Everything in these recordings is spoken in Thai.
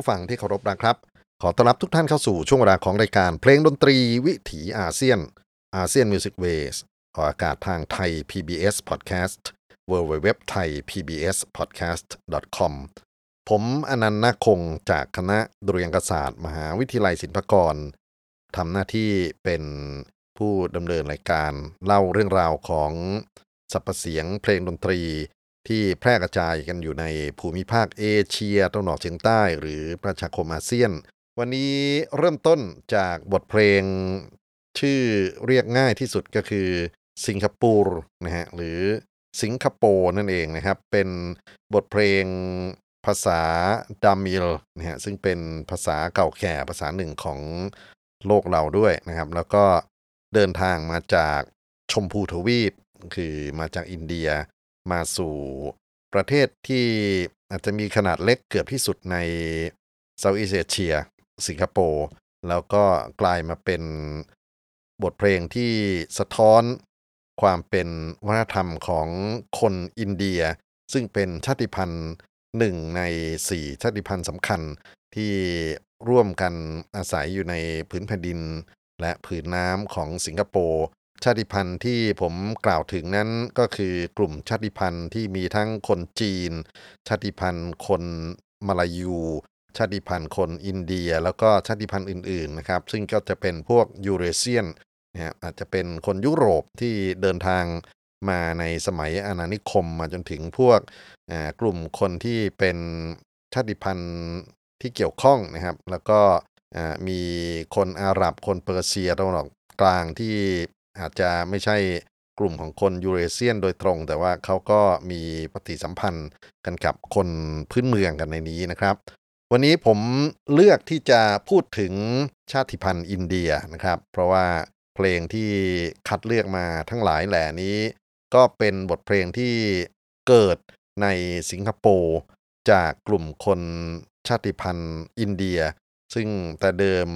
ผู้ฟังที่เคารพนะครับ ขอต้อนรับทุกท่านเข้าสู่ช่วงเวลาของรายการเพลงดนตรีวิถีอาเซียน ASEAN Music Ways ออกอากาศทางไทย PBS Podcast w w w t h a i PBS Podcast com ผมอานันท์นาคคงจากคณะดุริยางคศาสตร์ มหาวิทยาลัยศิลปากรทำหน้าที่เป็นผู้ดำเนินรายการเล่าเรื่องราวของสรรพเสียงเพลงดนตรี ที่แพร่กระจายกันอยู่ในภูมิภาคเอเชียตะวันออกเฉียงใต้หรือประชาคมอาเซียน วันนี้เริ่มต้นจากบทเพลงชื่อเรียกง่ายที่สุดก็คือ Singapore นะฮะหรือสิงคโปร์นั่นเองนะครับ เป็นบทเพลงภาษาทมิฬนะฮะซึ่งเป็นภาษาเก่าแก่ภาษาหนึ่งของโลกเราด้วยนะครับ แล้วก็เดินทางมาจากชมพูทวีป คือมาจากอินเดีย มาสู่ประเทศที่อาจจะมีขนาดเล็กเกือบที่สุดในเซาท์อีสเอเชีย สิงคโปร์แล้วก็กลายมาเป็นบทเพลงที่สะท้อนความเป็นวัฒนธรรมของคนอินเดีย ซึ่งเป็นชาติพันธุ์หนึ่งในสี่ชาติพันธุ์สำคัญที่ร่วมกันอาศัยอยู่ในพื้นแผ่นดิน และผืนน้ำของสิงคโปร์ ชาติพันธุ์ที่ผมกล่าวถึงนั้นก็คือกลุ่มชาติพันธุ์ที่มีทั้งคนจีน ชาติพันธุ์คนมาลายู ชาติพันธุ์คนอินเดีย แล้วก็ชาติพันธุ์อื่นๆนะครับ ซึ่งก็จะเป็นพวกยูเรเซียนนะฮะอาจจะเป็นคนยุโรปที่เดินทางมาในสมัยอาณานิคมมาจนถึงพวกกลุ่มคนที่เป็นชาติพันธุ์ที่เกี่ยวข้องนะครับ แล้วก็มีคนอาหรับคนเปอร์เซียตะวันออกกลางที่ อาจจะไม่ใช่กลุ่มของคนยูเรเซียนโดยตรง แต่ว่าเขาก็มีปฏิสัมพันธ์กันกับคนพื้นเมืองกันในนี้นะครับ วันนี้ผมเลือกที่จะพูดถึงชาติพันธุ์อินเดียนะครับ เพราะว่าเพลงที่คัดเลือกมาทั้งหลายแหล่นี้ ก็เป็นบทเพลงที่เกิดในสิงคโปร์จากกลุ่มคนชาติพันธุ์อินเดีย ซึ่งแต่เดิม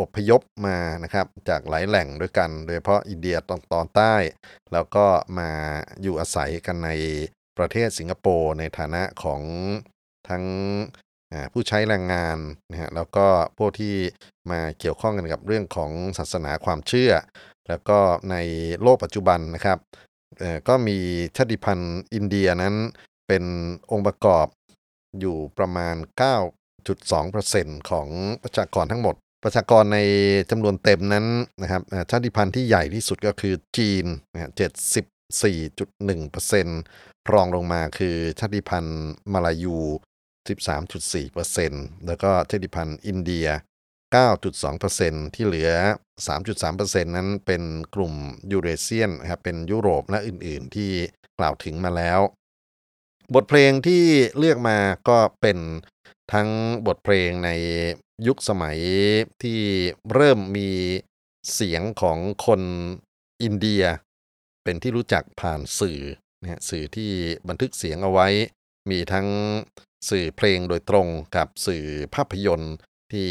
อพยพมานะครับจากหลายแหล่งด้วยกัน โดยเฉพาะอินเดียตอนตอนใต้ แล้วก็มาอยู่อาศัยกันในประเทศสิงคโปร์ในฐานะของทั้งผู้ใช้แรงงานนะฮะแล้วก็พวกที่มาเกี่ยวข้องกันกับเรื่องของศาสนาความเชื่อ แล้วก็ในโลกปัจจุบันนะครับก็มีชาติพันธุ์อินเดียนั้นเป็นองค์ประกอบอยู่ประมาณ 9.2%ของประชากรทั้งหมด ประชากรในจำนวนเต็มนั้นนะครับชาติพันธุ์ที่ใหญ่ที่สุดก็คือจีนนะฮะ74.1%รองลงมาคือชาติพันธุ์มาลายู13.4%แล้วก็ชาติพันธุ์อินเดีย9.2%ที่เหลือ3.3%นั้นเป็นกลุ่มยูเรเซียนนะครับเป็นยุโรปและอื่นๆที่กล่าวถึงมาแล้ว บทเพลงที่เลือกมาก็เป็นทั้งบทเพลงใน ยุคสมัยที่เริ่มมีเสียงของคนอินเดีย เป็นที่รู้จักผ่านสื่อนะฮะสื่อที่บันทึกเสียงเอาไว้ มีทั้งสื่อเพลงโดยตรงกับสื่อภาพยนตร์ที่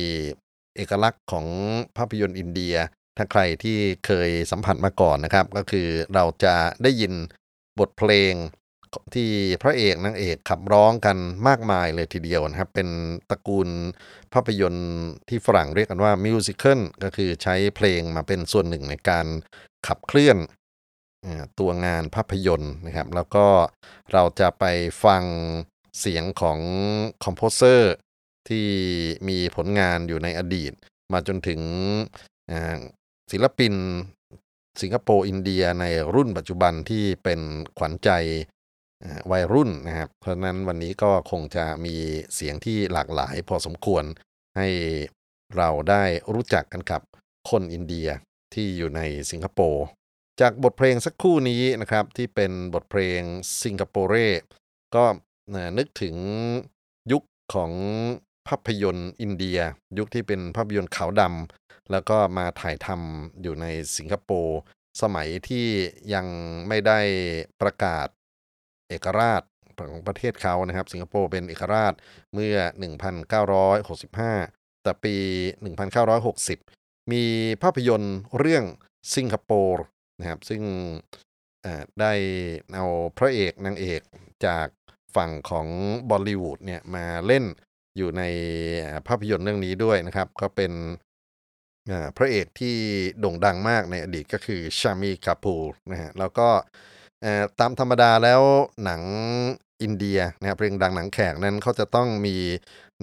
เอกลักษณ์ของภาพยนตร์อินเดีย ถ้าใครที่เคยสัมผัสมาก่อนนะครับ ก็คือเราจะได้ยินบทเพลง ที่พระเอกนางเอกขับร้องกันมากมายเลยทีเดียวนะครับ เป็นตระกูลภาพยนตร์ที่ฝรั่งเรียกกันว่ามิวสิควลก็คือใช้เพลงมาเป็นส่วนหนึ่งในการขับเคลื่อนตัวงานภาพยนตร์นะครับ แล้วก็เราจะไปฟังเสียงของ composer ที่มีผลงานอยู่ในอดีต มาจนถึงศิลปินสิงคโปร์อินเดียในรุ่นปัจจุบันที่เป็นขวัญใจ วัยรุ่นนะครับ เพราะนั้นวันนี้ก็คงจะมีเสียงที่หลากหลายพอสมควรให้เราได้รู้จักกันกับคนอินเดียที่อยู่ในสิงคโปร์จากบทเพลงสักคู่นี้นะครับที่เป็นบทเพลงสิงคโปเรก็เอ่อนึกถึงยุคของภาพยนตร์อินเดีย ยุคที่เป็นภาพยนตร์ขาวดำแล้วก็มาถ่ายทำอยู่ในสิงคโปร์สมัยที่ยังไม่ได้ประกาศ อกราชของประเทศเขานะครับ สิงคโปร์เป็นเอกราชเมื่อ 1965 แต่ปี 1960 มีภาพยนตร์เรื่องสิงคโปร์นะครับ ซึ่งได้เอาพระเอกนางเอกจากฝั่งของบอลลีวูดเนี่ยมาเล่นอยู่ในภาพยนตร์เรื่องนี้ด้วยนะครับ ก็เป็นพระเอกที่โด่งดังมากในอดีตก็คือชามีคาปูนะฮะแล้วก็ ตามธรรมดาแล้วหนังอินเดียนะครับเพลงดังหนังแขกนั้นเขาจะต้องมี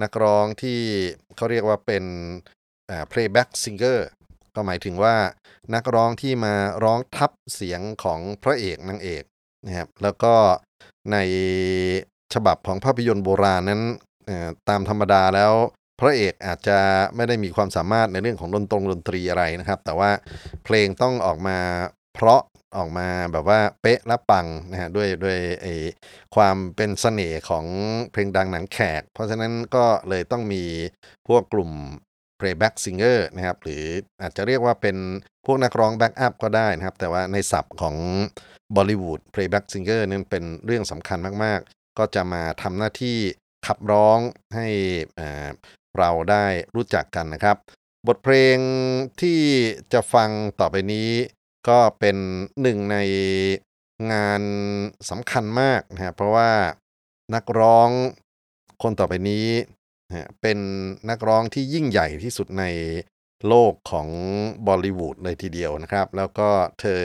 นักร้องที่เขาเรียกว่าเป็น playback singer ก็หมายถึงว่านักร้องที่มาร้องทับเสียงของพระเอกนางเอกนะครับแล้วก็ในฉบับของภาพยนตร์โบราณนั้นตามธรรมดาแล้วพระเอกอาจจะไม่ได้มีความสามารถในเรื่องของดนตรงดนตรีอะไรนะครับ แต่ว่าเพลงต้องออกมาเพราะ ออกมาแบบว่าเป๊ะและปังนะฮะด้วยด้วยไอความเป็นเสน่ห์ของเพลงดังหนังแขก เพราะฉะนั้นก็เลยต้องมีพวกกลุ่ม playback singer นะครับ หรืออาจจะเรียกว่าเป็นพวกนักร้อง back up ก็ได้นะครับ แต่ว่าในศัพท์ของ Bollywood playback singer นั้นเป็นเรื่องสำคัญมากๆ ก็จะมาทำหน้าที่ขับร้องให้เราได้รู้จักกันนะครับ บทเพลงที่จะฟังต่อไปนี้ ก็เป็นหนึ่งในงานสำคัญมากนะครับเพราะว่านักร้องคนต่อไปนี้นะเป็นนักร้องที่ยิ่งใหญ่ที่สุดในโลกของบอลลีวูดเลยทีเดียวนะครับ แล้วก็เธอ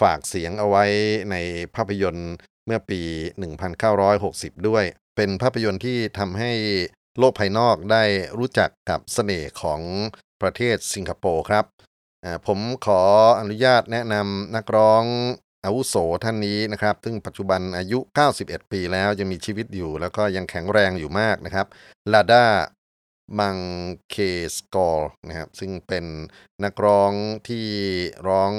ฝากเสียงเอาไว้ในภาพยนตร์เมื่อปี 1960 ด้วย เป็นภาพยนตร์ที่ทำให้โลกภายนอกได้รู้จักกับเสน่ห์ของประเทศสิงคโปร์ครับ ผมขออนุญาตแนะนำนักร้องอาวุโสท่านนี้นะครับ ซึ่งปัจจุบันอายุ 91 ปีแล้วยังมีชีวิตอยู่ แล้วก็ยังแข็งแรงอยู่มากนะครับลาตามังเกชการ์นะครับซึ่งเป็นนักร้องที่ร้อง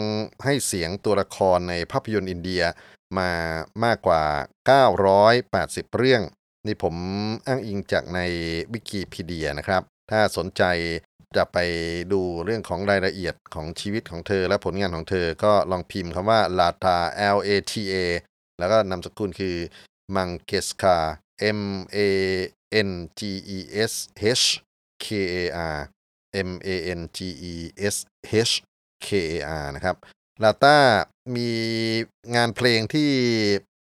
ให้เสียงตัวละครในภาพยนตร์อินเดียมามากกว่า 980 เรื่อง นี่ผมอ้างอิงจากในวิกิพีเดียนะครับ ถ้าสนใจ จะไปดูเรื่องของรายละเอียดของชีวิตของเธอและผลงานของเธอ ก็ลองพิมพ์คำว่า Lata L A T A แล้วก็นามสกุลคือ Mangeska M A N G E S H K A R M A N G E S H K A R นะครับลาต้ามีงานเพลงที่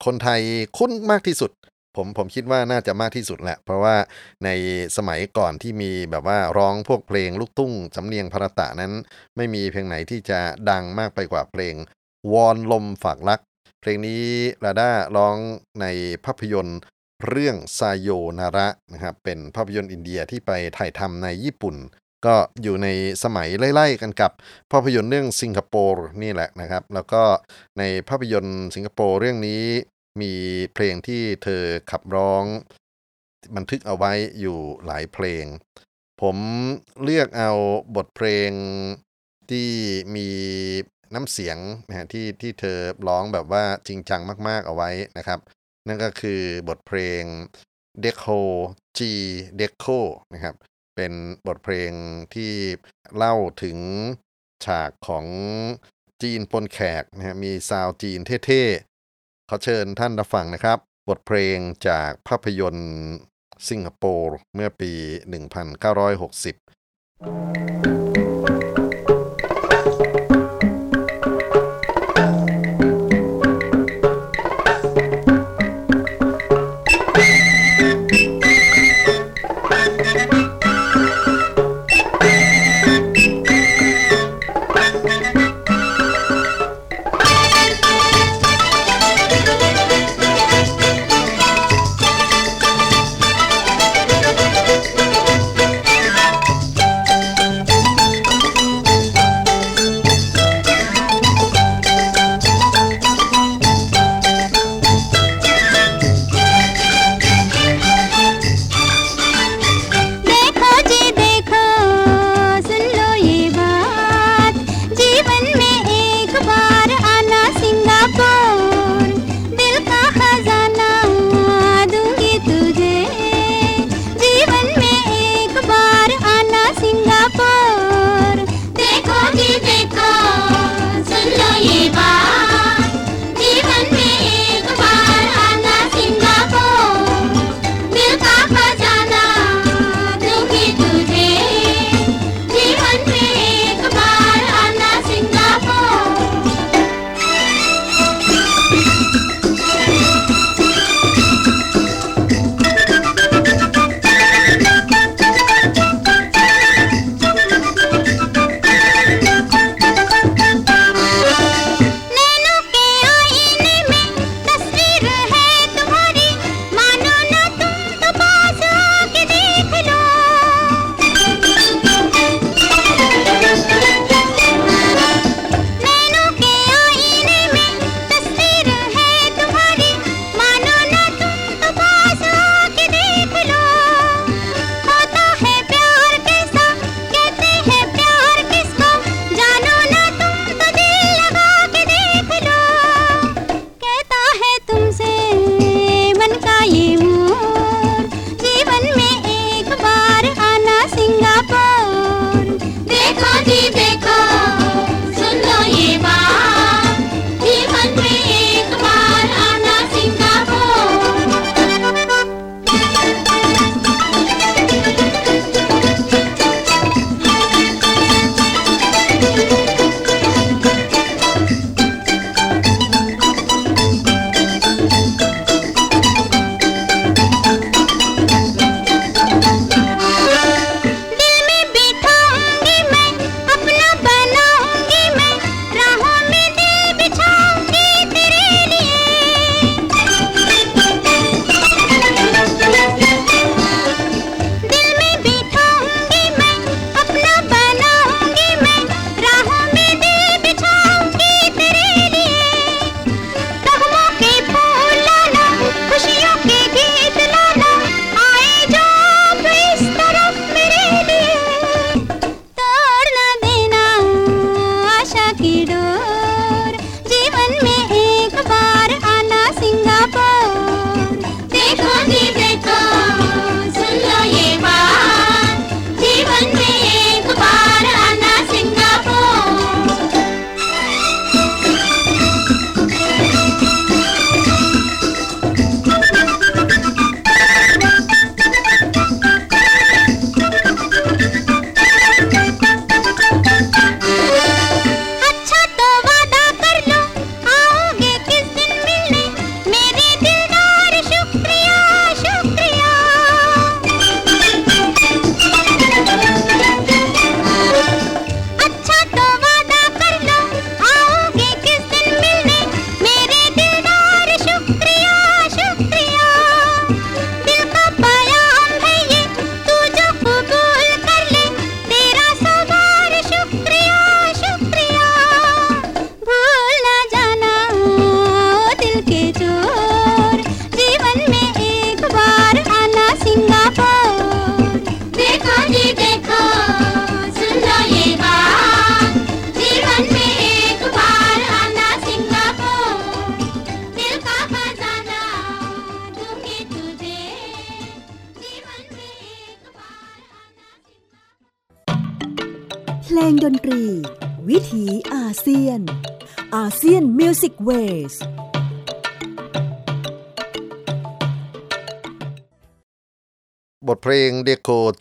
คนไทยคุ้นมากที่สุด ผมผมคิดว่าน่าจะมากที่สุดแหละ เพราะว่าในสมัยก่อนที่มีแบบว่าร้องพวกเพลงลูกทุ่งสำเนียงพระตะนั้น ไม่มีเพลงไหนที่จะดังมากไปกว่าเพลงวอนลมฝากรัก เพลงนี้ลาด้าร้องในภาพยนตร์เรื่องซาโยนาระนะครับเป็นภาพยนตร์อินเดียที่ไปถ่ายทำในญี่ปุ่น ก็อยู่ในสมัยไล่ๆกันกับภาพยนตร์เรื่องสิงคโปร์นี่แหละนะครับ แล้วก็ในภาพยนตร์สิงคโปร์เรื่องนี้ มีเพลงที่เธอขับร้อง บันทึกเอาไว้อยู่หลายเพลง ผมเลือกเอาบทเพลงที่มีน้ำเสียงนะฮะที่ที่เธอร้องแบบว่าจริงจังมาก ๆ เอาไว้นะครับ นั่นก็คือบทเพลง d e c o G d e c o นะครับ เป็นบทเพลงที่เล่าถึงฉากของจีนปนแขกนะฮะมีซาวจีนเท่ๆ ขอเชิญท่านรับฟังนะครับ บทเพลงจากภาพยนตร์สิงคโปร์เมื่อปี 1960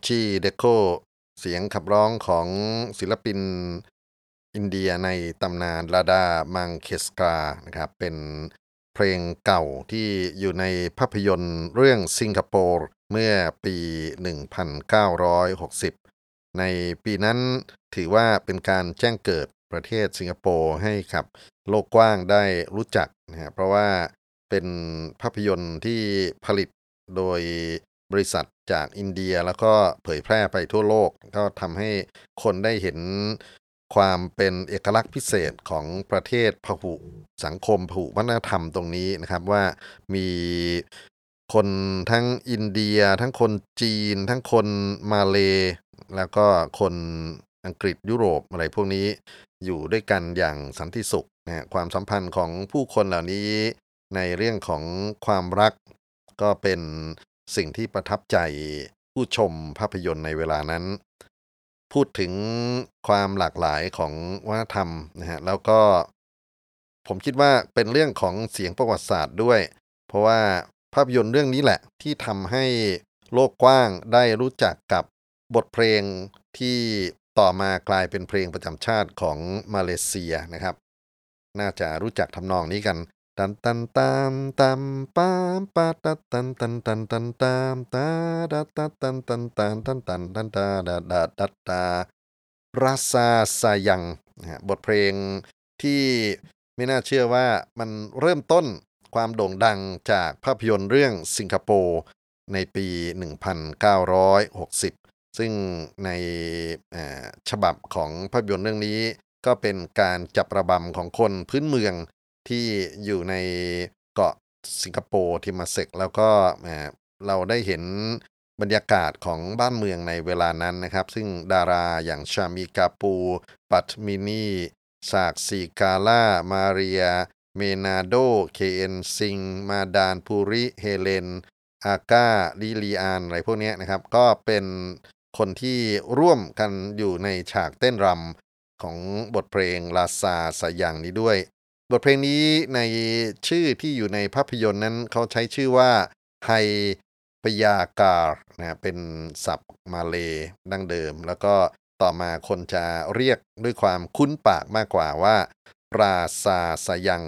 โคจีเดโคเสียงขับร้องของศิลปินอินเดียในตำนานลาดามังเคสกานะครับเป็นเพลงเก่าที่อยู่ในภาพยนตร์เรื่องสิงคโปร์เมื่อปี 1960 ในปีนั้นถือว่าเป็นการแจ้งเกิดประเทศสิงคโปร์ให้กับโลกกว้างได้รู้จักนะฮะเพราะว่าเป็นภาพยนตร์ที่ผลิตโดย บริษัทจากอินเดียแล้วก็เผยแพร่ไปทั่วโลก ก็ทำให้คนได้เห็นความเป็นเอกลักษณ์พิเศษของประเทศพหุสังคมพหุวัฒนธรรมตรงนี้นะครับว่ามีคนทั้งอินเดีย ทั้งคนจีน ทั้งคนมาเล แล้วก็คนอังกฤษยุโรปอะไรพวกนี้อยู่ด้วยกันอย่างสันติสุขนะความสัมพันธ์ของผู้คนเหล่านี้ในเรื่องของความรักก็เป็น สิ่งที่ประทับใจผู้ชมภาพยนตร์ในเวลานั้น พูดถึงความหลากหลายของวัฒนธรรมนะฮะแล้วก็ผมคิดว่าเป็นเรื่องของเสียงประวัติศาสตร์ด้วย เพราะว่าภาพยนตร์เรื่องนี้แหละที่ทำให้โลกกว้างได้รู้จักกับบทเพลงที่ต่อมากลายเป็นเพลงประจำชาติของมาเลเซียนะครับ น่าจะรู้จักทำนองนี้กัน ตันตันตามตามปามปาตันตันตันตันตันตามตาดัตตันตันตันตันตันตันตันตาดาดาดัตตาราซาซายังนะบทเพลงที่ไม่น่าเชื่อว่ามันเริ่มต้นความโด่งดังจากภาพยนตร์เรื่องสิงคโปร์ในปี 1960 ซึ่งในฉบับของภาพยนตร์เรื่องนี้ ก็เป็นการจับระบำของคนพื้นเมือง ที่อยู่ในเกาะสิงคโปร์เทมาเส็กแล้วก็เอ่อเราได้เห็นบรรยากาศของบ้านเมืองในเวลานั้นนะครับ ซึ่งดาราอย่างชัมมี กาปูร์ ปัตมินีสากซีกาล่า มาเรีย เมนาโด เคเอนซิง มาดานภูริ เฮเลน อาก้าลิลีอาน อะไรพวกนี้นะครับ ก็เป็นคนที่ร่วมกันอยู่ในฉากเต้นรำของบทเพลงลาซาสายังนี้ด้วย บทเพลงนี้ในชื่อที่อยู่ในภาพยนตร์นั้นเขาใช้ชื่อว่าไฮปยากาศนะเป็นศัพท์มาเลดั้งเดิม แล้วก็ต่อมาคนจะเรียกด้วยความคุ้นปากมากกว่าว่าราซาสยัง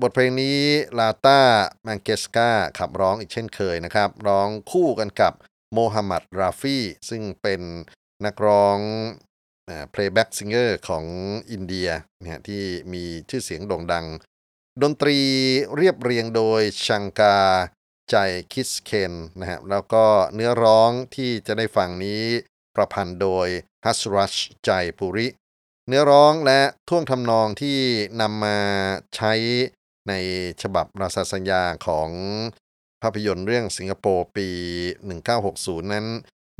บทเพลงนี้ลาตามังเกชการ์ขับร้องอีกเช่นเคยนะครับ ร้องคู่กันกับโมฮัมหมัดราฟี่ ซึ่งเป็นนักร้อง playback singer ของอินเดียนะฮะที่มีชื่อเสียงโด่งดัง ดนตรีเรียบเรียงโดยชังการ์ ไจกิชันนะฮะแล้วก็เนื้อร้องที่จะได้ฟังนี้ประพันธ์โดยฮัสรัต ไจปุรี เนื้อร้องและท่วงทำนองที่นำมาใช้ในฉบับราชาสัญญาของภาพยนตร์เรื่องสิงคโปร์ปี 1960 นั้น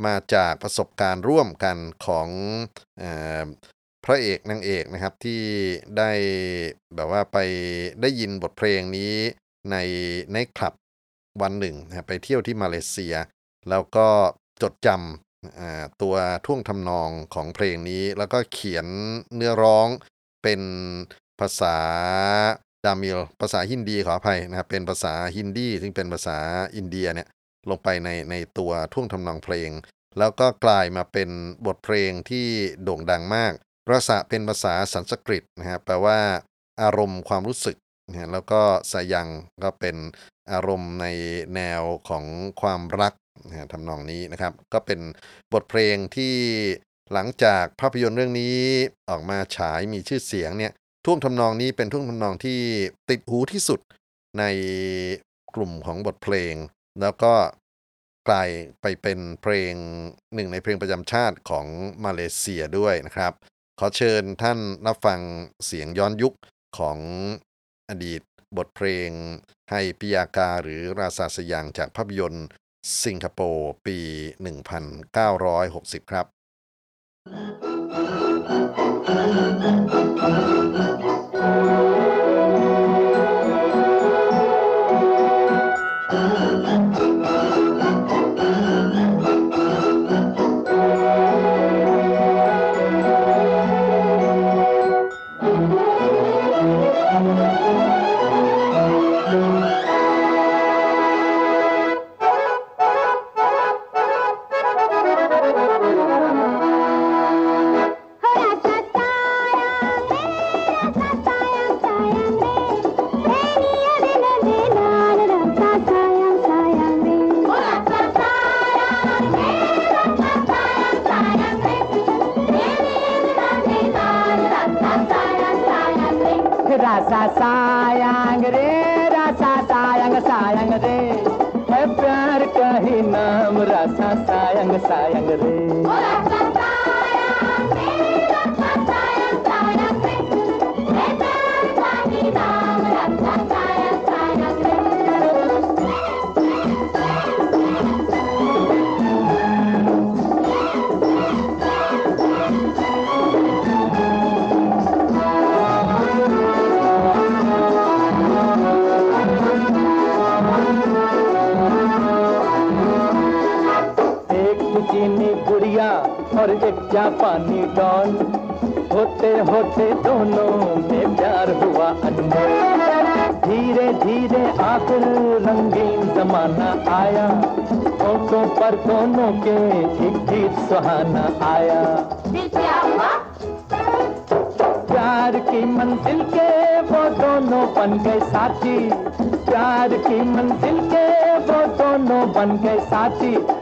มาจากประสบการณ์ร่วมกันของอพระเอกนางเอกนะครับที่ได้แบบว่าไปได้ยินบทเพลงนี้ในในคลับวันหนึ่งนะไปเที่ยวที่มาเลเซีย แล้วก็จดจำตัวท่วงทำนองของเพลงนี้ แล้วก็เขียนเนื้อร้องเป็นภาษาดามิลภาษาฮินดีขออภัยนะครับเป็นภาษาฮินดีซึ่งเป็นภาษาอินเดียเนี่ย ลงไปในในตัวท่วงทำนองเพลง แล้วก็กลายมาเป็นบทเพลงที่โด่งดังมากภาษาเป็นภาษาสันสกฤตนะฮะแปลว่า อารมณ์ความรู้สึกนะแล้วก็สยังก็เป็นอารมณ์ในแนวของความรักนะฮะทำนองนี้นะครับ ก็เป็นบทเพลงที่หลังจากภาพยนตร์เรื่องนี้ออกมาฉายมีชื่อเสียงเนี่ยท่วงทำนองนี้เป็นท่วงทำนองที่ติดหูที่สุดในกลุ่มของบทเพลง แล้วก็กลายไปเป็นเพลงหนึ่งในเพลงประจำชาติของมาเลเซียด้วยนะครับ ขอเชิญท่านรับฟังเสียงย้อนยุคของอดีตบทเพลงให้ปิยากาหรือราชาสยางจากภาพยนตร์สิงคโปร์ปี 1960 ครับ Thank Monterrey. जापानी doll. होते होते दोनों में प्यार हुआ अनमोल। धीरे धीरे आखिर रंगीन जमाना आया। आँखों पर दोनों के एक गीत सुहाना आया। प्यार की मंजिल के वो दोनों बन गए साथी। प्यार की मंजिल के वो दोनों बन गए साथी।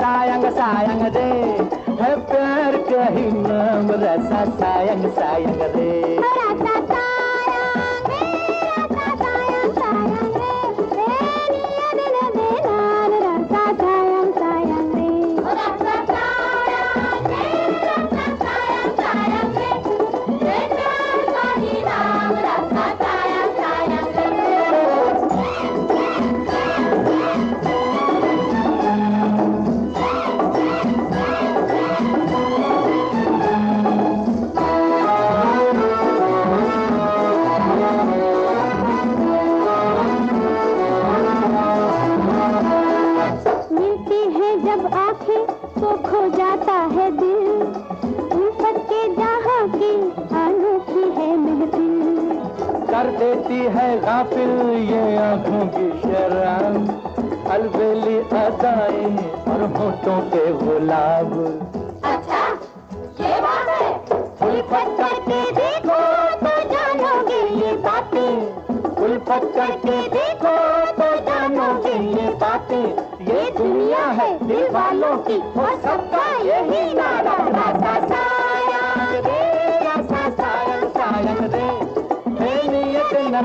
sayang sayang sayang re गाफिल ये आँखों की शराब अलबेली अदाएँ और होठों के गुलाब अच्छा ये बात है। करके देखो तो जानोगे ये बातें। देखो तो जानोगे ये बातें। ये दुनिया है दिल वालों की और सबका यही नारा।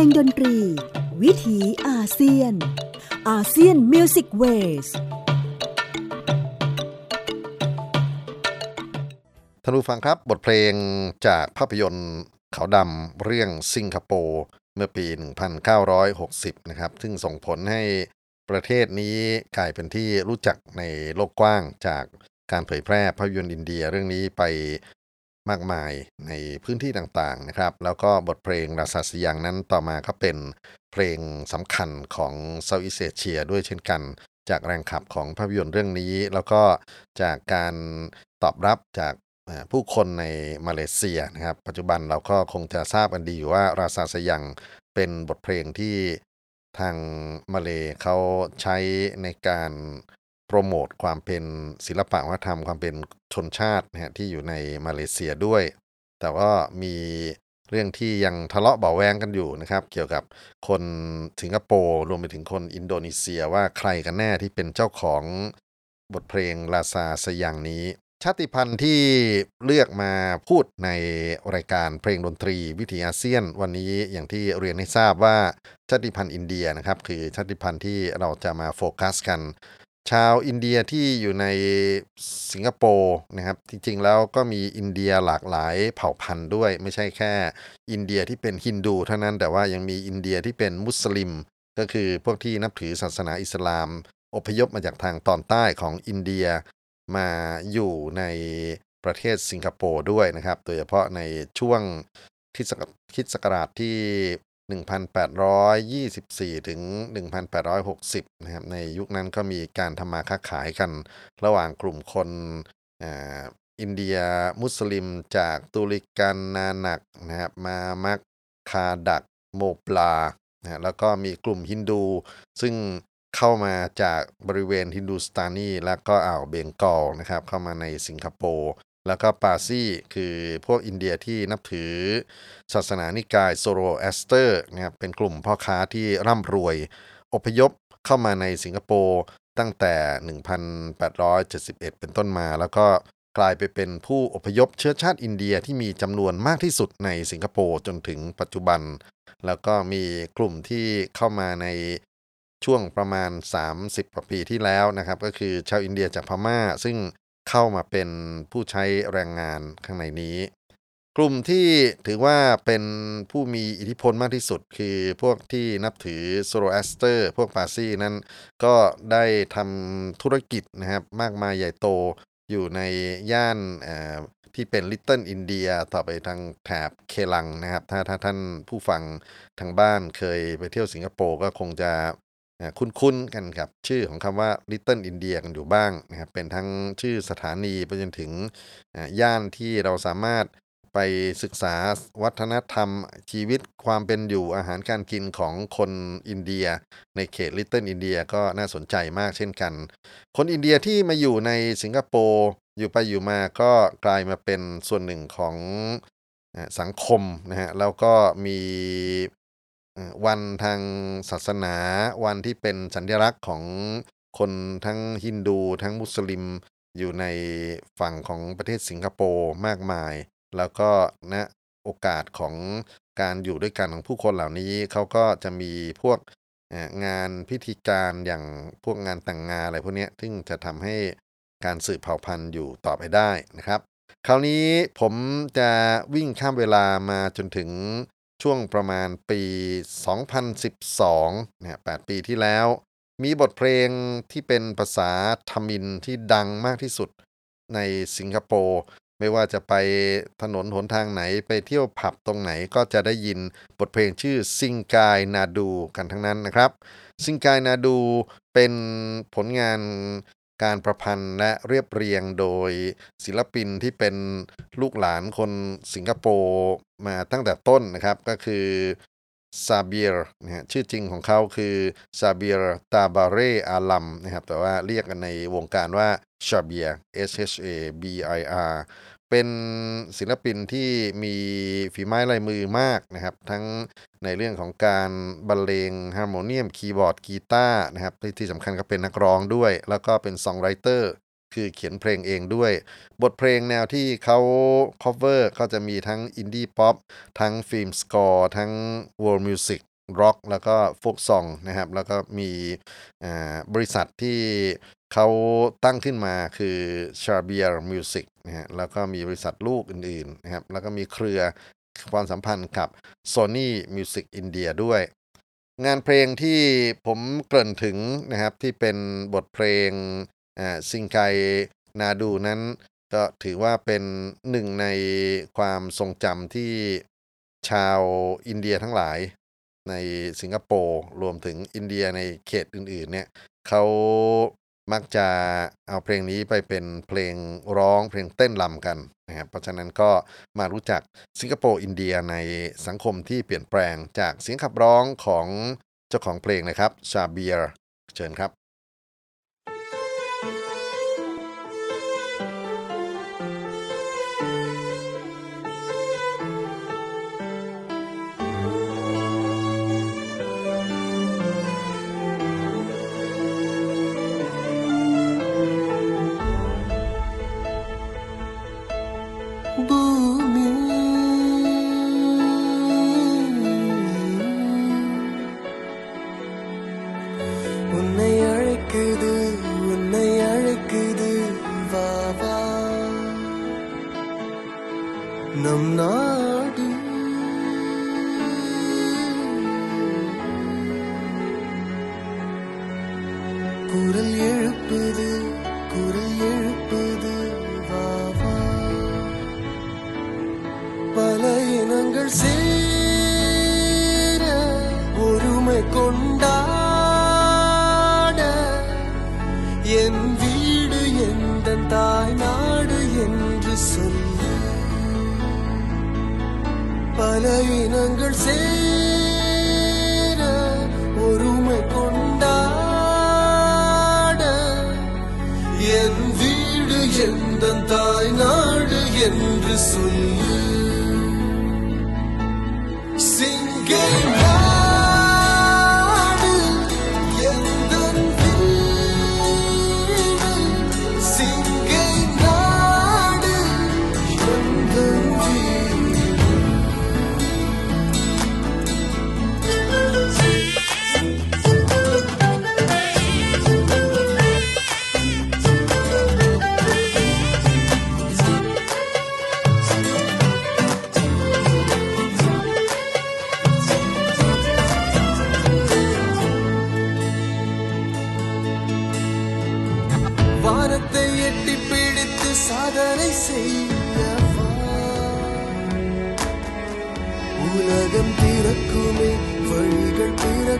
พลงดนตรี วิถีอาเซียน อาเซียนมิวสิกเวสท่านผู้ฟังครับบทเพลงจากภาพยนตร์ขาวดำเรื่องสิงคโปร์เมื่อปี 1960 นะครับ ซึ่งส่งผลให้ประเทศนี้กลายเป็นที่รู้จักในโลกกว้างจากการเผยแพร่ภาพยนตร์อินเดียเรื่องนี้ไป มากมายในพื้นที่ต่างๆนะครับ แล้วก็บทเพลงราซาสยังนั้นต่อมาก็เป็นเพลงสำคัญของเซาท์อีสเอเชียด้วยเช่นกัน จากแรงขับของภาพยนตร์เรื่องนี้ แล้วก็จากการตอบรับจากผู้คนในมาเลเซียนะครับ ปัจจุบันเราก็คงจะทราบกันดีอยู่ว่าราซาสยังเป็นบทเพลงที่ทางมาเลเขาใช้ในการ โปรโมทความเป็นศิลปะวัฒนธรรมความเป็นชนชาตินะฮะที่อยู่ในมาเลเซียด้วย แต่ว่ามีเรื่องที่ยังทะเลาะเบาแวงกันอยู่นะครับ เกี่ยวกับคนสิงคโปร์รวมไปถึงคนอินโดนีเซียว่าใครกันแน่ที่เป็นเจ้าของบทเพลงลาซาสยังนี้ ชาติพันธุ์ที่เลือกมาพูดในรายการเพลงดนตรีวิถีอาเซียน วันนี้อย่างที่เรียนให้ทราบว่าชาติพันธุ์อินเดียนะครับ คือชาติพันธุ์ที่เราจะมาโฟกัสกัน ชาวอินเดียที่อยู่ในสิงคโปร์นะครับ จริงๆแล้วก็มีอินเดียหลากหลายเผ่าพันธุ์ด้วย ไม่ใช่แค่อินเดียที่เป็นฮินดูเท่านั้นแต่ว่ายังมีอินเดียที่เป็นมุสลิม ก็คือพวกที่นับถือศาสนาอิสลาม อพยพมาจากทางตอนใต้ของอินเดียมาอยู่ในประเทศสิงคโปร์ด้วยนะครับ โดยเฉพาะในช่วงคริดศักคริดศักราชที่ 1824 ถึง 1860 นะครับ ในยุคนั้นก็มีการทำมาค้าขายกัน ระหว่างกลุ่มคนอินเดียมุสลิมจากตุริกันนานักนะครับมามักคาดักโมปลานะฮะแล้วก็มีกลุ่มฮินดู ซึ่งเข้ามาจากบริเวณฮินดูสตานี แล้วก็อ่าวเบงกอลนะครับ เข้ามาในสิงคโปร์ แล้วก็ปาซี่คือพวกอินเดียที่นับถือศาสนานิกายโซโรแอสเตอร์นะครับเป็นกลุ่มพ่อค้าที่ร่ำรวย อพยพเข้ามาในสิงคโปร์ตั้งแต่ 1871 เป็นต้นมา แล้วก็กลายไปเป็นผู้อพยพเชื้อชาติอินเดียที่มีจำนวนมากที่สุดในสิงคโปร์จนถึงปัจจุบัน แล้วก็มีกลุ่มที่เข้ามาในช่วงประมาณ 30กว่าปีที่แล้วนะครับ ก็คือชาวอินเดียจากพม่า ซึ่ง เข้ามาเป็นผู้ใช้แรงงานข้างในนี้ กลุ่มที่ถือว่าเป็นผู้มีอิทธิพลมากที่สุด คือพวกที่นับถือโซโรแอสเตอร์พวกปาซี่นั้นก็ได้ทำธุรกิจนะครับมากมายใหญ่โตอยู่ในย่านที่เป็นลิตเติ้ลอินเดียต่อไปทางแถบเกลังนะครับ ถ้าถ้าท่านผู้ฟังทางบ้านเคยไปเที่ยวสิงคโปร์ก็คงจะ อ่าคุ้นๆกันกับชื่อของคำว่า Little India กันอยู่บ้างนะครับเป็นทั้งชื่อสถานีไปจนถึงย่านที่เราสามารถไปศึกษาวัฒนธรรมชีวิตความเป็นอยู่อาหารการกินของคนอินเดีย ในเขต Little India ก็น่าสนใจมากเช่นกัน คนอินเดียที่มาอยู่ในสิงคโปร์อยู่ไปอยู่มาก็กลายมาเป็นส่วนหนึ่งของสังคมนะฮะแล้วก็มี วันทางศาสนา วันที่เป็นสัญลักษณ์ของคนทั้งฮินดู ทั้งมุสลิมอยู่ในฝั่งของประเทศสิงคโปร์มากมาย แล้วก็ณโอกาสของการอยู่ด้วยกันของผู้คนเหล่านี้เขาก็จะมีพวกงานพิธีการอย่างพวกงานแต่งงานอะไรพวกนี้ซึ่งจะทำให้การสืบเผ่าพันธุ์อยู่ต่อไปได้นะครับ คราวนี้ผมจะวิ่งข้ามเวลามาจนถึง ช่วงประมาณปี 2012 เนี่ย8ปีที่แล้ว มีบทเพลงที่เป็นภาษาทมินที่ดังมากที่สุดในสิงคโปร์ ไม่ว่าจะไปถนนหนทางไหนไปเที่ยวผับตรงไหนก็จะได้ยินบทเพลงชื่อซิงกายนาดูกันทั้งนั้นนะครับ ซิงกายนาดูเป็นผลงาน การประพันธ์และเรียบเรียงโดยศิลปินที่เป็นลูกหลานคนสิงคโปร์มาตั้งแต่ต้นนะครับก็คือซาเบียร์นะฮะชื่อจริงของเขาคือซาเบียร์ตาบาเรอาลัมนะครับแต่ว่าเรียกกันในวงการว่าชาเบีย S H A B I R เป็นศิลปินที่มีฝีไม้ลายมือมากนะครับ ทั้งในเรื่องของการบรรเลงฮาร์โมเนียมคีย์บอร์ดกีตาร์นะครับที่สำคัญก็เป็นนักร้องด้วย แล้วก็เป็น songwriter คือเขียนเพลงเองด้วย บทเพลงแนวที่เขา cover ก็จะมีทั้ง indie pop ทั้ง film score ทั้ง world music ร็อกแล้วก็ folk song นะครับ แล้วก็มีบริษัทที่ เขาตั้งขึ้นมาคือ Shabir Music นะฮะแล้วก็มีบริษัทลูกอื่นๆนะครับแล้วก็มีเครือความสัมพันธ์กับ Sony Music India ด้วย งานเพลงที่ผมเกริ่นถึงนะครับที่เป็นบทเพลงอ่าซิงไกนาดูนั้นก็ถือว่าเป็นหนึ่งในความทรงจำที่ชาวอินเดียทั้งหลายในสิงคโปร์รวมถึงอินเดียในเขตอื่นๆเนี่ยเขา มักจะเอาเพลงนี้ไปเป็นเพลงร้องเพลงเต้นรำกันนะครับเพราะฉะนั้นก็มารู้จักสิงคโปร์อินเดียในสังคมที่เปลี่ยนแปลงจากเสียงขับร้องของเจ้าของเพลงนะครับชาเบียร์เชิญครับ நம் நாடு. குரல் எழுப்புது குரல் எழுப்புது வாவா பல இனங்கள் சேர ஒருமை கொண்டா பல இனங்கள் சேர ஒருமை கொண்டாட. என் வீடு எந்த தாய் நாடு என்று சொல்லு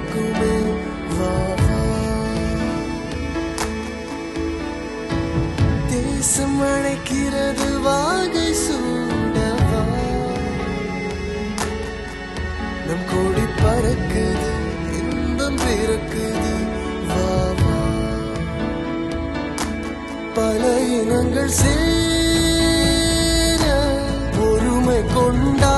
வழிகள் தேசம் அழைக்கிறது வாகை சூடவா. நம் கொடி பறக்குது இன்பம் பிறக்குது வா பல இனங்கள் சேர ஒருமை கொண்டாட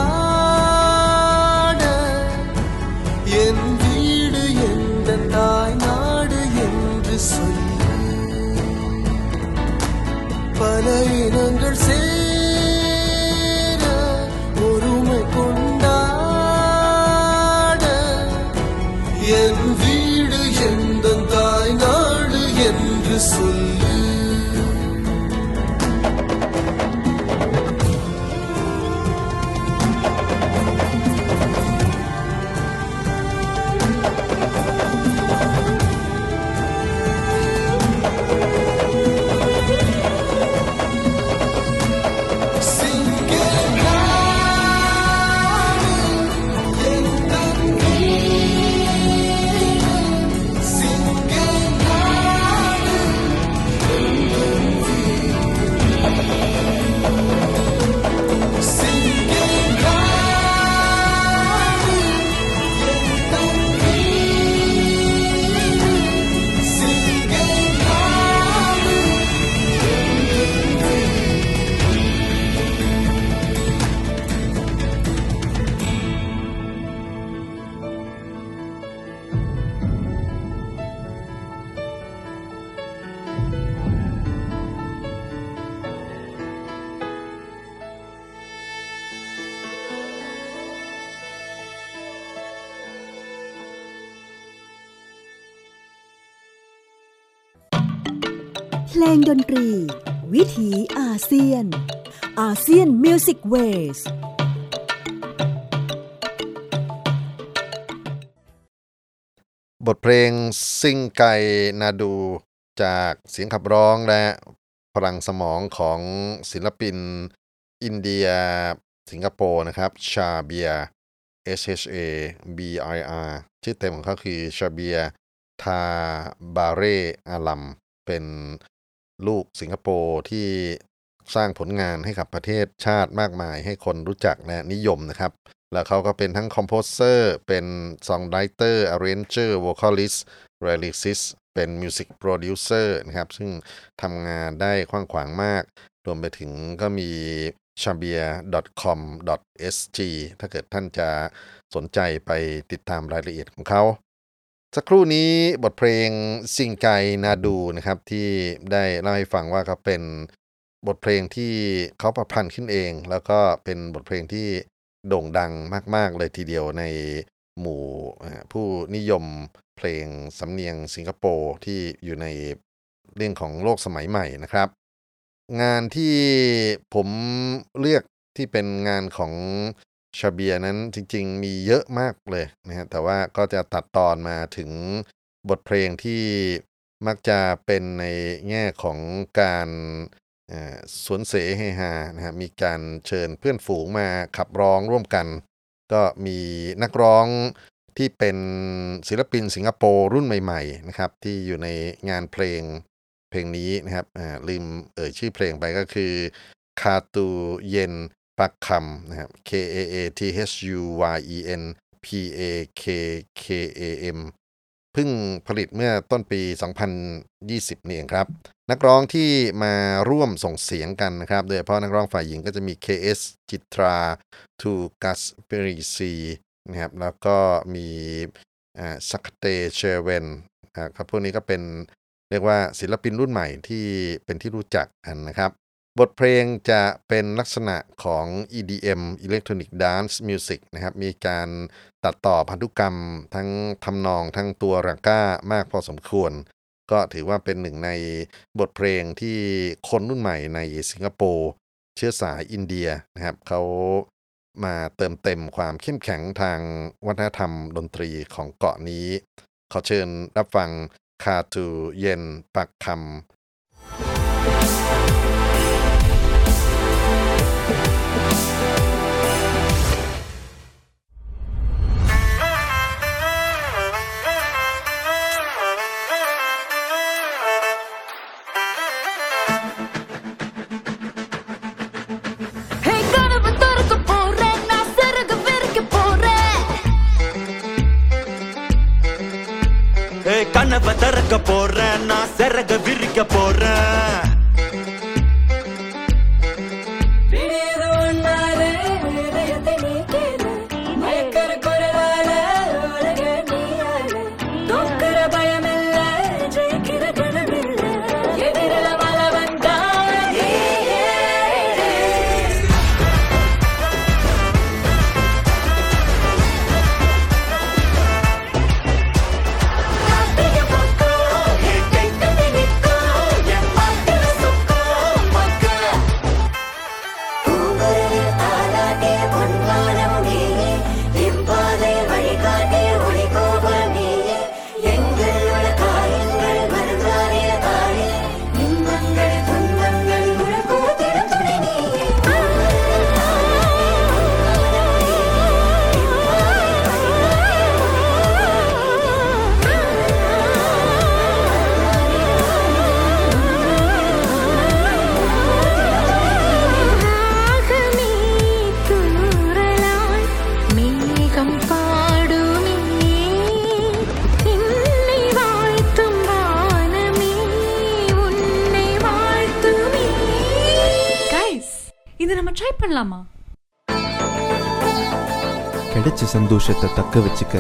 ลงดนตรี วิถีอาเซียน ASEAN Music Waysบทเพลงซิงไกนาดูจากเสียงขับร้องและพลังสมองของศิลปิน อินเดีย สิงคโปร์นะครับ ชาเบีย S H A B I R ชื่อเต็มของเขาคือชาเบีย ทาบาเรอาลัม เป็น ลูกสิงคโปร์ที่สร้างผลงานให้กับประเทศชาติมากมาย ให้คนรู้จักและนิยมนะครับ แล้วเขาก็เป็นทั้ง composer เป็น songwriter arranger vocalist lyricist เป็น music producer นะครับ ซึ่งทำงานได้กว้างขวางมาก รวมไปถึงก็มี s h a b i r c o m s g ถ้าเกิดท่านจะสนใจไปติดตามรายละเอียดของเขา สักครู่นี้บทเพลงซิงไกนาดูนะครับที่ได้เล่าให้ฟังว่าเขาเป็นบทเพลงที่เขาประพันธ์ขึ้นเอง แล้วก็เป็นบทเพลงที่โด่งดังมาก ๆ เลยทีเดียวในหมู่ผู้นิยมเพลงสำเนียงสิงคโปร์ที่อยู่ในเรื่องของโลกสมัยใหม่นะครับ งานที่ผมเลือกที่เป็นงานของ ชาเบียนั้นจริงๆมีเยอะมากเลยนะฮะแต่ว่าก็จะตัดตอนมาถึงบทเพลงที่มักจะเป็นในแง่ของการสวนเสเฮฮานะฮะมีการเชิญเพื่อนฝูงมาขับร้องร่วมกัน ก็มีนักร้องที่เป็นศิลปินสิงคโปร์รุ่นใหม่ๆนะครับที่อยู่ในงานเพลงเพลงนี้นะครับลืมเอ่ยชื่อเพลงไปก็คือคาตูเย็น ปักคำนะครับ K A A T H U Y E N P A K K A M เพิ่งผลิตเมื่อต้นปี 2020 นี่เองครับ นักร้องที่มาร่วมส่งเสียงกันนะครับ โดยเฉพาะนักร้องฝ่ายหญิงก็จะมี KS จิตราทูกัสเปริซีนะครับแล้วก็มีสักเตเชเวนครับพวกนี้ก็เป็นเรียกว่าศิลปินรุ่นใหม่ที่เป็นที่รู้จักกันนะครับ บทเพลงจะเป็นลักษณะของ EDM Electronic Dance Music นะครับ มีการตัดต่อพันธุกรรมทั้งทำนองทั้งตัวรังก้ามากพอสมควร ก็ถือว่าเป็นหนึ่งในบทเพลงที่คนรุ่นใหม่ในสิงคโปร์เชื้อสายอินเดียนะครับเขามาเติมเต็มความเข้มแข็งทางวัฒนธรรมดนตรีของเกาะนี้ ขอเชิญรับฟังคาตูเย็นปักคำ விரக விரிக்க போறேன். சந்தோஷத்தை தக்க வச்சுக்க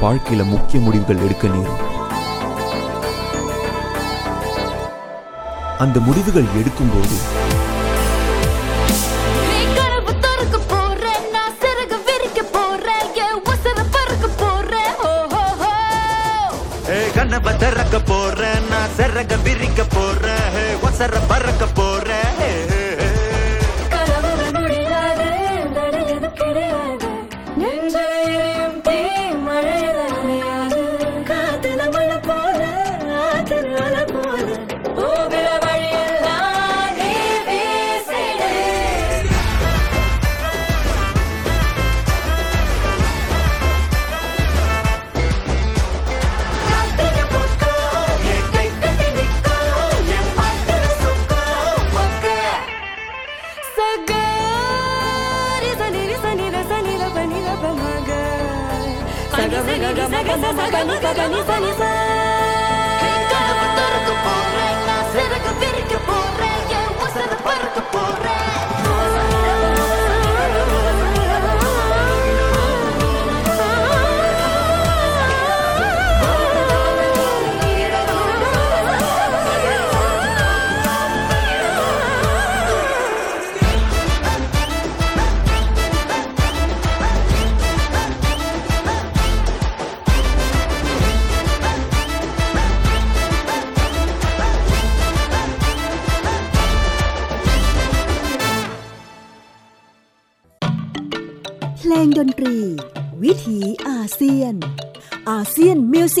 வாழ்க்கையில முக்கிய முடிவுகள் எடுக்க நேரும். அந்த முடிவுகள் எடுக்கும்போது கனவு திறக்க போறேன் நான் சிறகு விரிக்க போறேன் உசர பறக்க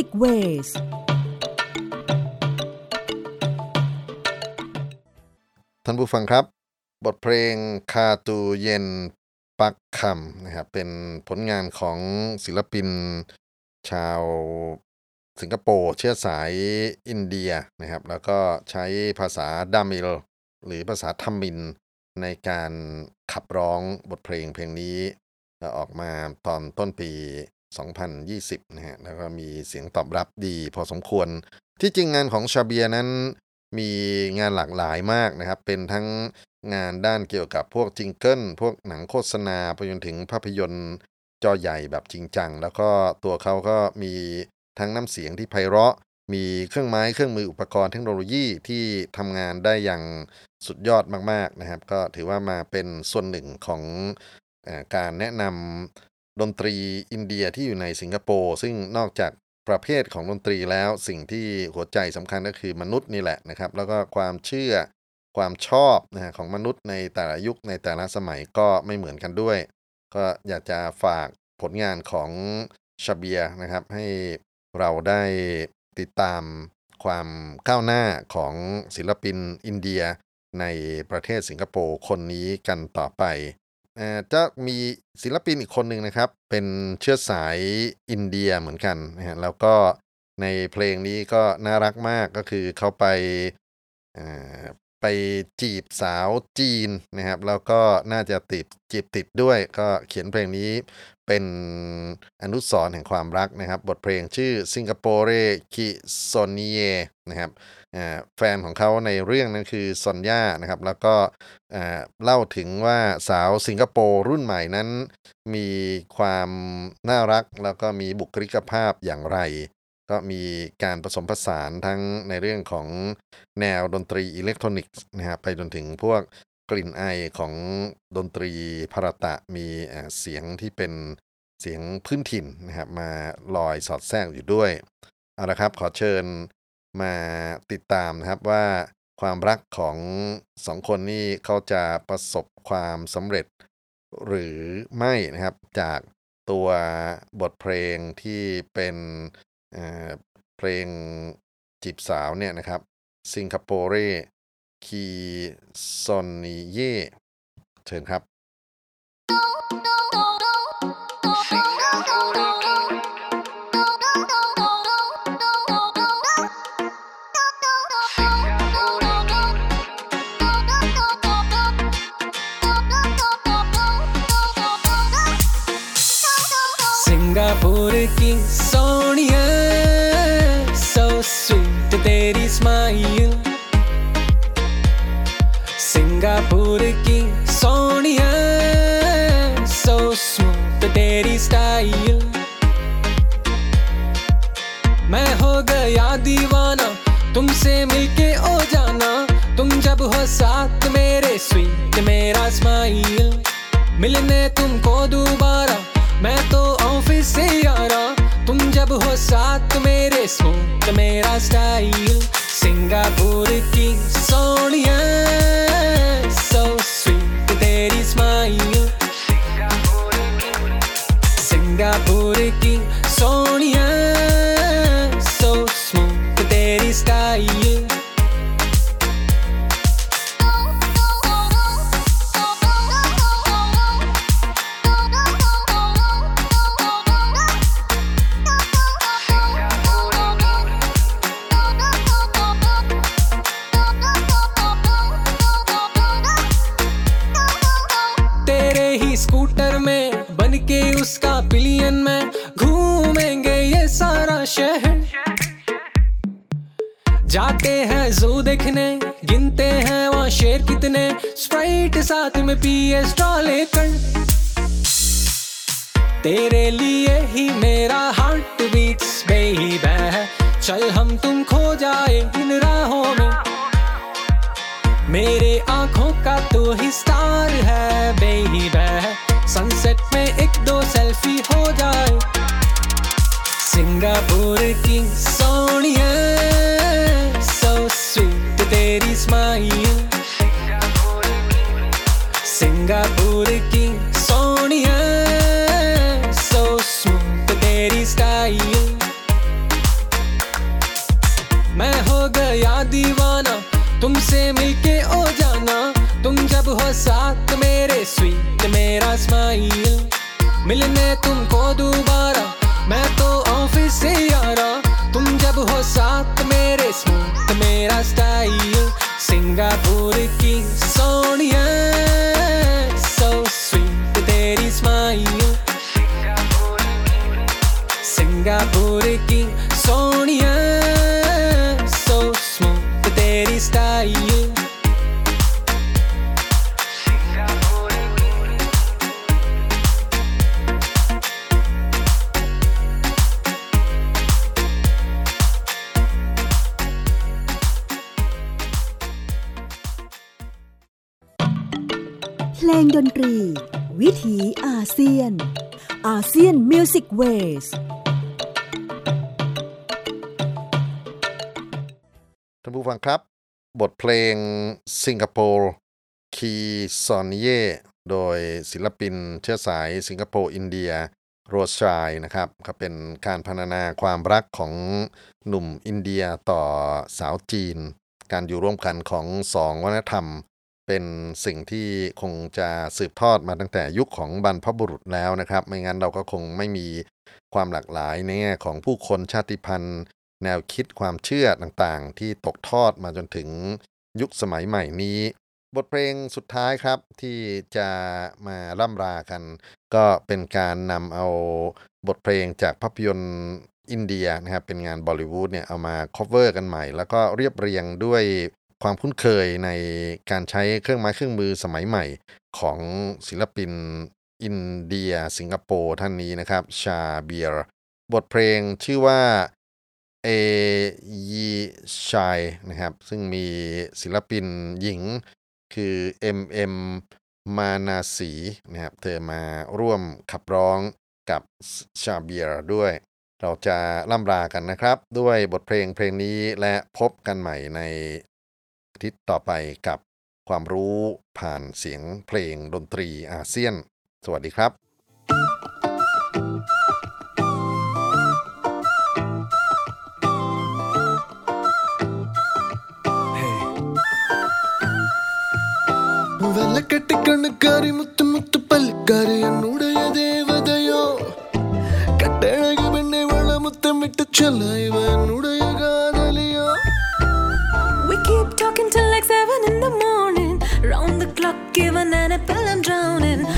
ยนมิวสิกเวสท่านผู้ฟังครับ บทเพลงคาตูเย็นปักคำนะครับเป็นผลงานของศิลปินชาวสิงคโปร์เชื้อสายอินเดียนะครับ แล้วก็ใช้ภาษาดามิล หรือภาษาทัมมิน ในการขับร้องบทเพลงเพลงนี้ออกมาตอนต้นปี 2020 นะฮะ แล้วก็มีเสียงตอบรับดีพอสมควร ที่จริงงานของชาเบียนั้นมีงานหลากหลายมากนะครับ เป็นทั้งงานด้านเกี่ยวกับพวกจิงเกิล พวกหนังโฆษณาไปจนถึงภาพยนตร์จอใหญ่แบบจริงจัง แล้วก็ตัวเขาก็มีทั้งน้ำเสียงที่ไพเราะ มีเครื่องไม้เครื่องมืออุปกรณ์เทคโนโลยีที่ทำงานได้อย่างสุดยอดมาก ๆนะครับ ก็ถือว่ามาเป็นส่วนหนึ่งของอการแนะนำ ดนตรีอินเดียที่อยู่ในสิงคโปร์ซึ่งนอกจากประเภทของดนตรีแล้วสิ่งที่หัวใจสำคัญก็คือมนุษย์นี่แหละนะครับ แล้วก็ความเชื่อความชอบนะฮะของมนุษย์ในแต่ละยุคในแต่ละสมัยก็ไม่เหมือนกันด้วย ก็อยากจะฝากผลงานของชาเบียนะครับ ให้เราได้ติดตามความก้าวหน้าของศิลปินอินเดียในประเทศสิงคโปร์คนนี้กันต่อไป จะมีศิลปินอีกคนหนึ่งนะครับ เป็นเชื้อสายอินเดียเหมือนกันนะฮะแล้วก็ในเพลงนี้ก็น่ารักมากก็คือเขาไปไปจีบสาวจีนนะครับ แล้วก็น่าจะติดจีบติดด้วย ก็เขียนเพลงนี้เป็นอนุสรณ์แห่งความรักนะครับ บทเพลงชื่อสิงคโปร์เรคิโซนีเยนะครับแฟนของเขาในเรื่องนั้นคือซอนย่านะครับแล้วก็เล่าถึงว่าสาวสิงคโปร์รุ่นใหม่นั้น มีความน่ารักแล้วก็มีบุคลิกภาพอย่างไร ก็มีการผสมผสานทั้งในเรื่องของแนวดนตรีอิเล็กทรอนิกส์นะครับไปจนถึงพวกกลิ่นไอของดนตรีพาราตะมีเสียงที่เป็นเสียงพื้นถิ่นนะครับมาลอยสอดแทรกอยู่ด้วยเอาละครับ ขอเชิญ มาติดตามนะครับว่าความรักของสองคนนี้เขาจะประสบความสำเร็จหรือไม่นะครับ จากตัวบทเพลงที่เป็นเเพลงจีบสาวเนี่ยนะครับสิงคโปร์เรคีซอนนีเย่เชิญครับ तुमसे मिलके ओ जाना। तुम जब हो साथ मेरे स्वीट मेरा स्माइल मिलने तुमको दोबारा, मैं तो ऑफ़िस से आ रहा। तुम जब हो साथ मेरे स्वीट मेरा स्टाइल सिंगापुर की सोनिया। स्कूटर में बन के उसका पिलियन में, घूमेंगे ये सारा शहर। जाते हैं जू देखने, गिनते हैं वहाँ शेर कितने स्प्राइट साथ में पिए स्ट्रॉ लेकर। तेरे लिए ही मेरा हार्ट बीट्स बेही है। चल हम तुम खो जाए इन राहों में। मेरे आँखों का तो ही स्टार है है सनसेट में एक दो सेल्फी हो जाए। सिंगापुर की सोनिया सो स्वीट तेरी स्माइल सिंगापुर मेरा स्माइल मिलने तुमको दोबारा। मैं तो ऑफ़िस से यारा तुम जब हो साथ मेरे स्मूथ मेरा स्टाइल सिंगापुर की सोनिया सो स्वीट तेरी smile Singapore ลงดนตรี วิถีอาเซียน ASEAN Music Waysท่านผู้ฟังครับ บทเพลงสิงคโปร์คีซอนเยโดยศิลปินเชื้อสายสิงคโปร์อินเดียโรชายนะครับก็เป็นการพรรณนาความรักของหนุ่มอินเดียต่อสาวจีน การอยู่ร่วมกันของสองวัฒนธรรม เป็นสิ่งที่คงจะสืบทอดมาตั้งแต่ยุคของบรรพบุรุษแล้วนะครับ ไม่งั้นเราก็คงไม่มีความหลากหลายในแง่ของผู้คนชาติพันธุ์ แนวคิดความเชื่อต่างๆ ที่ตกทอดมาจนถึงยุคสมัยใหม่นี้ บทเพลงสุดท้ายครับที่จะมาล่ำรากัน ก็เป็นการนำเอาบทเพลงจากภาพยนตร์อินเดียนะครับเป็นงานบอลิวูดเนี่ยเอามา cover กันใหม่ แล้วก็เรียบเรียงด้วย ความคุ้นเคยในการใช้เครื่องไม้เครื่องมือสมัยใหม่ของศิลปินอินเดีย สิงคโปร์ท่านนี้นะครับ ชาเบียร์บทเพลงชื่อว่าเอยีชัยนะครับ ซึ่งมีศิลปินหญิงคือ MM มานาสีนะครับ เธอมาร่วมขับร้องกับชาเบียร์ด้วย เราจะล่ำลากันนะครับ ด้วยบทเพลงเพลงนี้และพบกันใหม่ใน ทิตย์ต่อไปกับความรู้ผ่านเสียงเพลงดนตรีอาเซียน สวัสดีครับ வெள்ளக்கட்டி கண்ணுக்காரி முத்து முத்து பல்லுக்காரி என்னுடைய தேவதையோ கட்டழகு பெண்ணை வள முத்தமிட்டு சொல்ல இவ and i feel I'm drowning.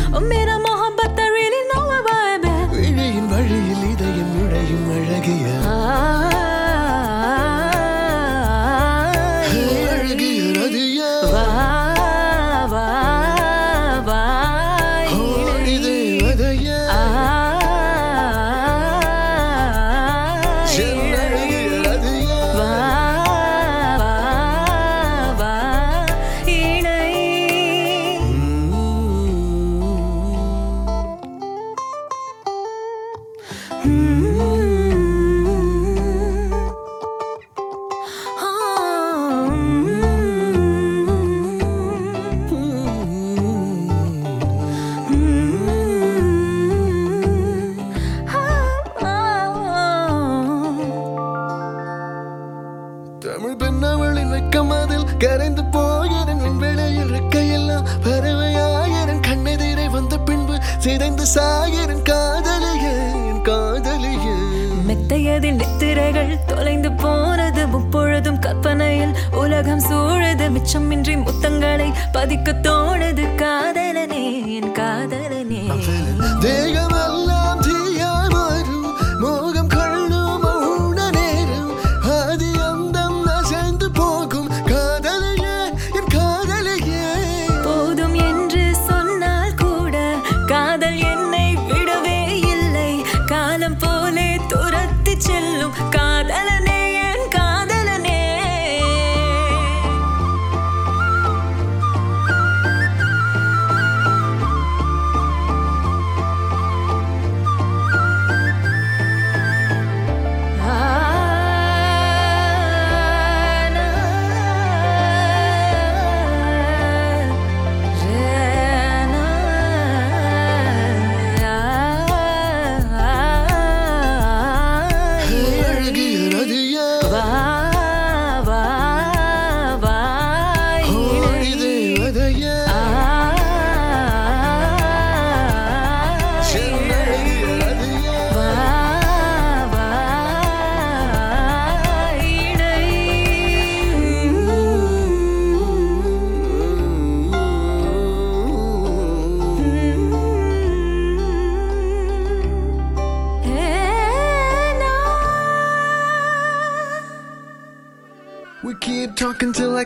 முத்தங்களை பதிக்க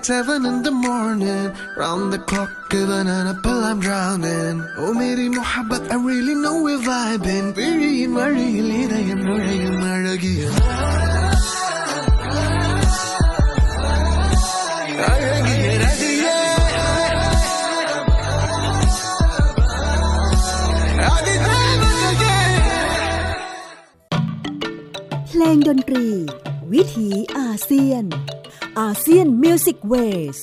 like seven in the morning. Round the clock, a an apple, I'm drowning. Oh, Mary Muhabbat, I really know we're vibing. Very Marie, I'm Nurayan Maragiyah เพลงดนตรี วิถีอาเซียน อาเซียนมิวสิกเวส